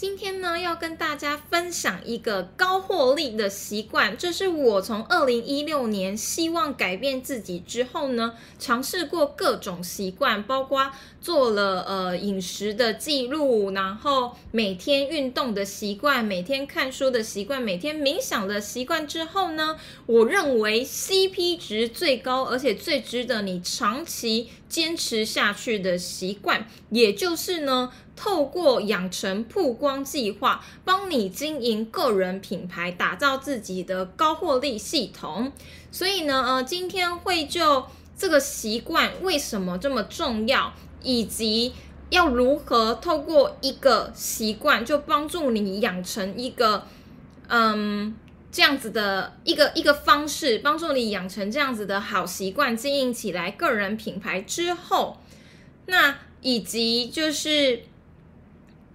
今天呢，要跟大家分享一个高获利的习惯，这是我从二零一六年希望改变自己之后呢，尝试过各种习惯，包括做了呃饮食的记录，然后每天运动的习惯，每天看书的习惯，每天冥想的习惯之后呢，我认为 CP 值最高，而且最值得你长期坚持下去的习惯，也就是呢。透过养成曝光计划，帮你经营个人品牌，打造自己的高获利系统。所以呢，呃，今天会就这个习惯为什么这么重要，以及要如何透过一个习惯就帮助你养成一个，嗯，这样子的一个一个方式，帮助你养成这样子的好习惯，经营起来个人品牌之后，那以及就是。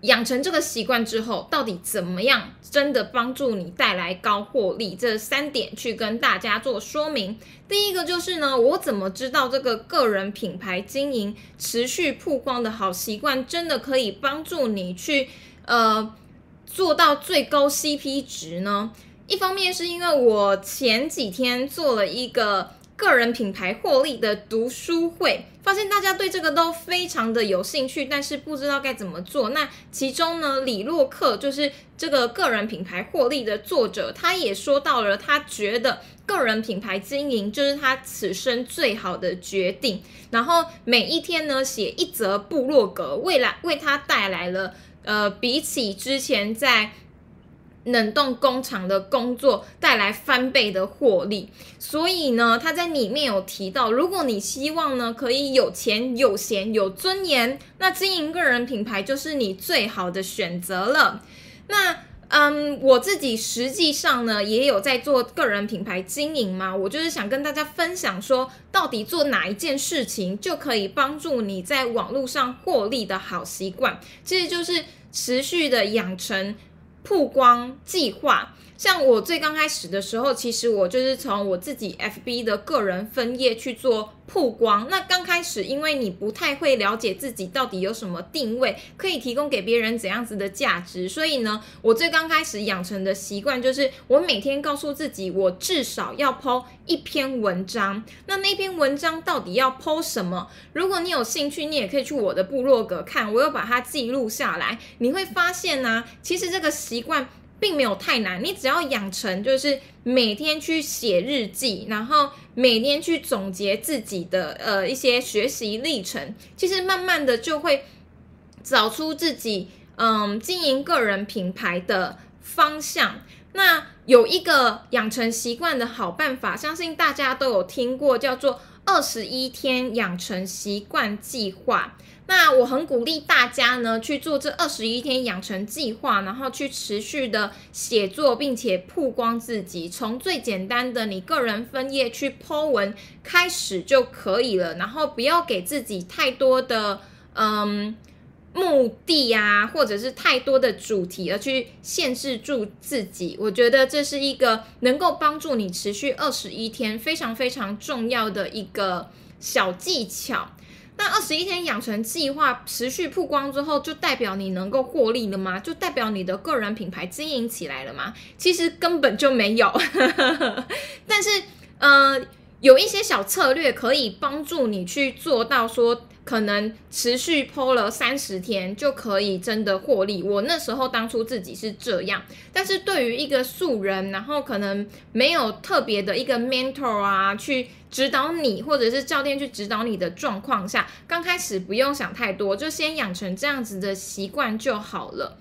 养成这个习惯之后，到底怎么样真的帮助你带来高获利？这三点去跟大家做说明。第一个就是呢，我怎么知道这个个人品牌经营持续曝光的好习惯，真的可以帮助你去呃做到最高 CP 值呢？一方面是因为我前几天做了一个。个人品牌获利的读书会，发现大家对这个都非常的有兴趣，但是不知道该怎么做。那其中呢，李洛克就是这个个人品牌获利的作者，他也说到了，他觉得个人品牌经营就是他此生最好的决定。然后每一天呢，写一则部落格，未来为他带来了呃，比起之前在。冷冻工厂的工作带来翻倍的获利，所以呢，他在里面有提到，如果你希望呢可以有钱、有闲、有尊严，那经营个人品牌就是你最好的选择了。那嗯，我自己实际上呢也有在做个人品牌经营嘛，我就是想跟大家分享说，到底做哪一件事情就可以帮助你在网络上获利的好习惯，其实就是持续的养成。曝光计划，像我最刚开始的时候，其实我就是从我自己 FB 的个人分页去做。曝光，那刚开始，因为你不太会了解自己到底有什么定位，可以提供给别人怎样子的价值，所以呢，我最刚开始养成的习惯就是，我每天告诉自己，我至少要剖一篇文章。那那篇文章到底要剖什么？如果你有兴趣，你也可以去我的部落格看，我有把它记录下来。你会发现呢，其实这个习惯。并没有太难，你只要养成就是每天去写日记，然后每天去总结自己的呃一些学习历程，其实慢慢的就会找出自己嗯经营个人品牌的方向。那有一个养成习惯的好办法，相信大家都有听过，叫做二十一天养成习惯计划。那我很鼓励大家呢去做这二十一天养成计划，然后去持续的写作，并且曝光自己。从最简单的你个人分页去 Po 文开始就可以了，然后不要给自己太多的嗯目的呀，或者是太多的主题而去限制住自己。我觉得这是一个能够帮助你持续二十一天非常非常重要的一个小技巧。那二十一天养成计划持续曝光之后，就代表你能够获利了吗？就代表你的个人品牌经营起来了吗？其实根本就没有。但是，呃，有一些小策略可以帮助你去做到说。可能持续抛了三十天就可以真的获利。我那时候当初自己是这样，但是对于一个素人，然后可能没有特别的一个 mentor 啊，去指导你，或者是教练去指导你的状况下，刚开始不用想太多，就先养成这样子的习惯就好了。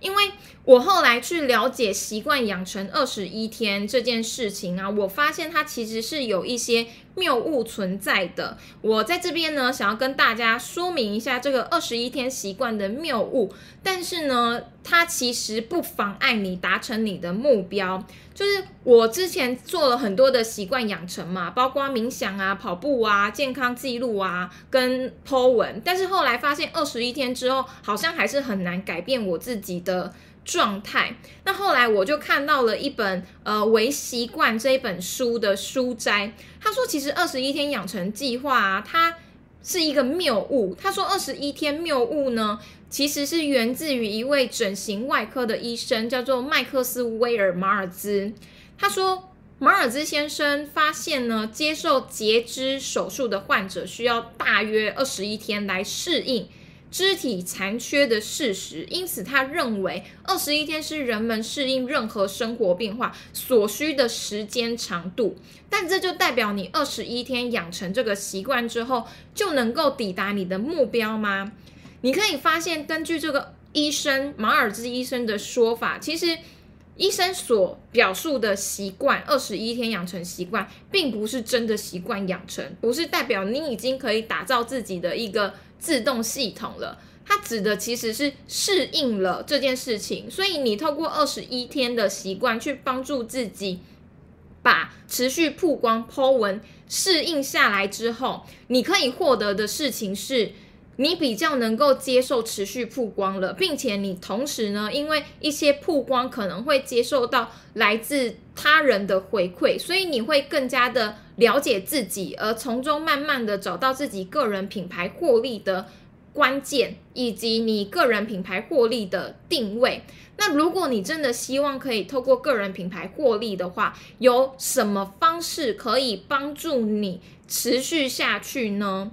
因为我后来去了解习惯养成二十一天这件事情啊，我发现它其实是有一些谬误存在的。我在这边呢，想要跟大家说明一下这个二十一天习惯的谬误，但是呢，它其实不妨碍你达成你的目标。就是我之前做了很多的习惯养成嘛，包括冥想啊、跑步啊、健康记录啊、跟 Po 文，但是后来发现二十一天之后，好像还是很难改变我自己的。状态。那后来我就看到了一本呃《为习惯》这一本书的书摘，他说其实二十一天养成计划啊，它是一个谬误。他说二十一天谬误呢，其实是源自于一位整形外科的医生，叫做麦克斯威尔马尔兹。他说，马尔兹先生发现呢，接受截肢手术的患者需要大约二十一天来适应肢体残缺的事实，因此他认为二十一天是人们适应任何生活变化所需的时间长度。但这就代表你二十一天养成这个习惯之后，就能够抵达你的目标吗？你可以发现，根据这个医生马尔兹医生的说法，其实医生所表述的习惯二十一天养成习惯，并不是真的习惯养成，不是代表你已经可以打造自己的一个自动系统了。它指的其实是适应了这件事情，所以你透过二十一天的习惯去帮助自己把持续曝光 Po 文适应下来之后，你可以获得的事情是。你比较能够接受持续曝光了，并且你同时呢，因为一些曝光可能会接受到来自他人的回馈，所以你会更加的了解自己，而从中慢慢的找到自己个人品牌获利的关键，以及你个人品牌获利的定位。那如果你真的希望可以透过个人品牌获利的话，有什么方式可以帮助你持续下去呢？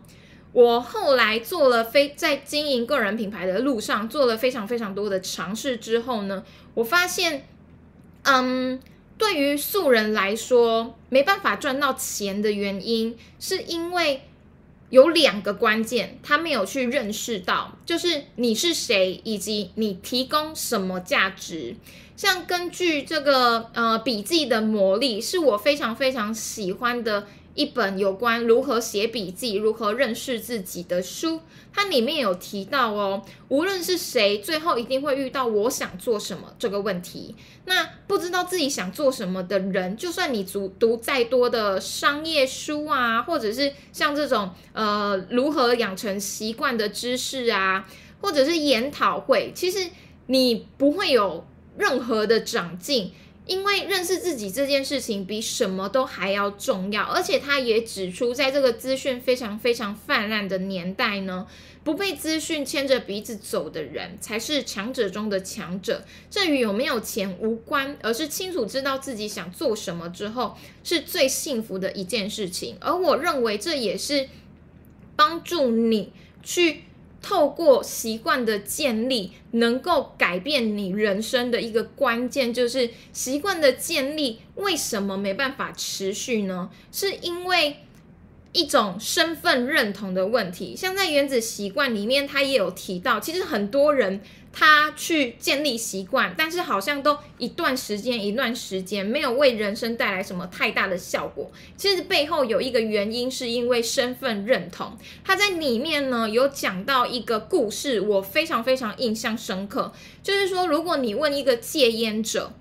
我后来做了非在经营个人品牌的路上做了非常非常多的尝试之后呢，我发现，嗯，对于素人来说没办法赚到钱的原因，是因为有两个关键，他没有去认识到，就是你是谁以及你提供什么价值。像根据这个呃笔记的魔力，是我非常非常喜欢的。一本有关如何写笔记、如何认识自己的书，它里面有提到哦，无论是谁，最后一定会遇到我想做什么这个问题。那不知道自己想做什么的人，就算你读读再多的商业书啊，或者是像这种呃如何养成习惯的知识啊，或者是研讨会，其实你不会有任何的长进。因为认识自己这件事情比什么都还要重要，而且他也指出，在这个资讯非常非常泛滥的年代呢，不被资讯牵着鼻子走的人才是强者中的强者。这与有没有钱无关，而是清楚知道自己想做什么之后，是最幸福的一件事情。而我认为这也是帮助你去。透过习惯的建立，能够改变你人生的一个关键，就是习惯的建立。为什么没办法持续呢？是因为一种身份认同的问题。像在原子习惯里面，他也有提到，其实很多人。他去建立习惯，但是好像都一段时间一段时间没有为人生带来什么太大的效果。其实背后有一个原因，是因为身份认同。他在里面呢有讲到一个故事，我非常非常印象深刻。就是说，如果你问一个戒烟者，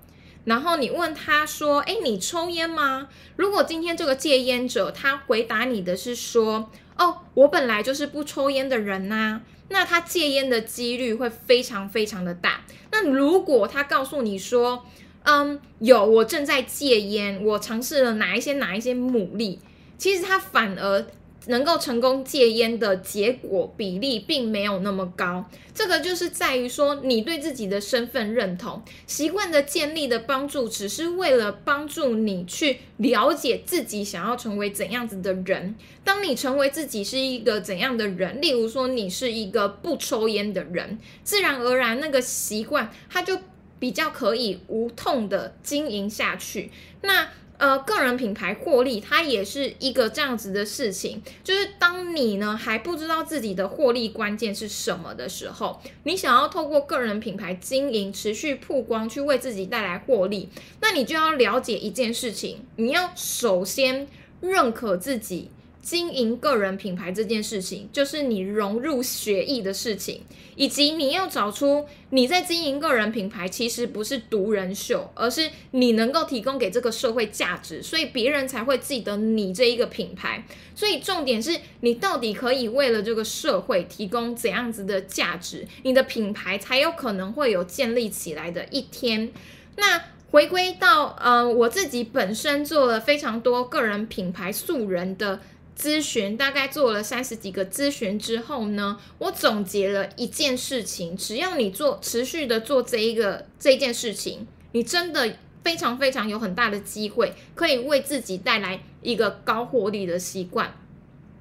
然后你问他说：“哎，你抽烟吗？”如果今天这个戒烟者他回答你的是说：“哦，我本来就是不抽烟的人呐。”那他戒烟的几率会非常非常的大。那如果他告诉你说，嗯，有，我正在戒烟，我尝试了哪一些哪一些努力，其实他反而。能够成功戒烟的结果比例并没有那么高，这个就是在于说你对自己的身份认同、习惯的建立的帮助，只是为了帮助你去了解自己想要成为怎样子的人。当你成为自己是一个怎样的人，例如说你是一个不抽烟的人，自然而然那个习惯它就比较可以无痛的经营下去。那。呃，个人品牌获利，它也是一个这样子的事情。就是当你呢还不知道自己的获利关键是什么的时候，你想要透过个人品牌经营、持续曝光去为自己带来获利，那你就要了解一件事情，你要首先认可自己。经营个人品牌这件事情，就是你融入血液的事情，以及你要找出你在经营个人品牌，其实不是独人秀，而是你能够提供给这个社会价值，所以别人才会记得你这一个品牌。所以重点是你到底可以为了这个社会提供怎样子的价值，你的品牌才有可能会有建立起来的一天。那回归到呃，我自己本身做了非常多个人品牌素人的。咨询，大概做了三十几个咨询之后呢，我总结了一件事情：只要你做持续的做这一个这件事情，你真的非常非常有很大的机会，可以为自己带来一个高获利的习惯。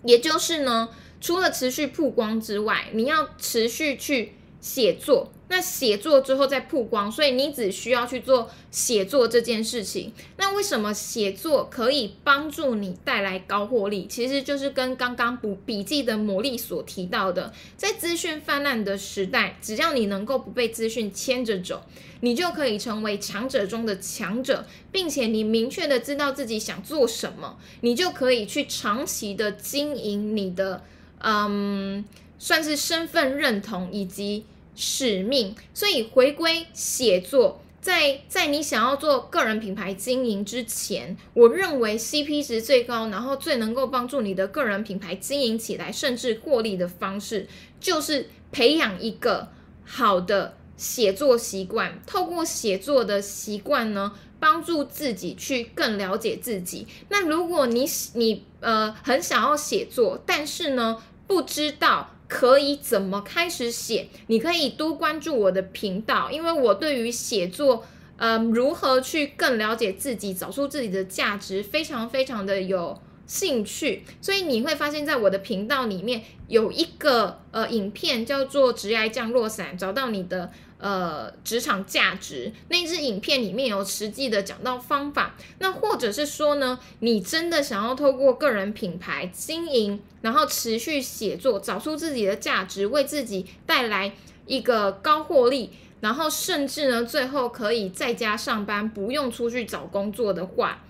也就是呢，除了持续曝光之外，你要持续去写作。那写作之后再曝光，所以你只需要去做写作这件事情。那为什么写作可以帮助你带来高获利？其实就是跟刚刚补笔记的魔力所提到的，在资讯泛滥的时代，只要你能够不被资讯牵着走，你就可以成为强者中的强者，并且你明确的知道自己想做什么，你就可以去长期的经营你的，嗯，算是身份认同以及。使命，所以回归写作，在在你想要做个人品牌经营之前，我认为 CP 值最高，然后最能够帮助你的个人品牌经营起来，甚至获利的方式，就是培养一个好的写作习惯。透过写作的习惯呢，帮助自己去更了解自己。那如果你你呃很想要写作，但是呢不知道。可以怎么开始写？你可以多关注我的频道，因为我对于写作，嗯，如何去更了解自己，找出自己的价值，非常非常的有兴趣。所以你会发现在我的频道里面有一个呃影片叫做“直癌降落伞”，找到你的。呃，职场价值那支影片里面有实际的讲到方法，那或者是说呢，你真的想要透过个人品牌经营，然后持续写作，找出自己的价值，为自己带来一个高获利，然后甚至呢，最后可以在家上班，不用出去找工作的话，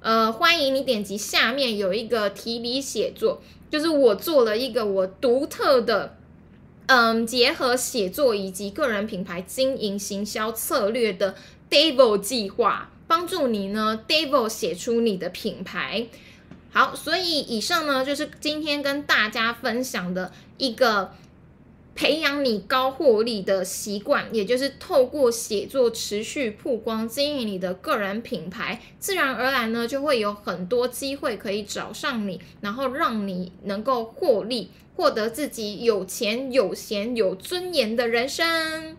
呃，欢迎你点击下面有一个提笔写作，就是我做了一个我独特的。嗯，结合写作以及个人品牌经营行销策略的 Devil 计划，帮助你呢 Devil 写出你的品牌。好，所以以上呢就是今天跟大家分享的一个培养你高获利的习惯，也就是透过写作持续曝光，经营你的个人品牌，自然而然呢就会有很多机会可以找上你，然后让你能够获利。获得自己有钱、有闲、有尊严的人生。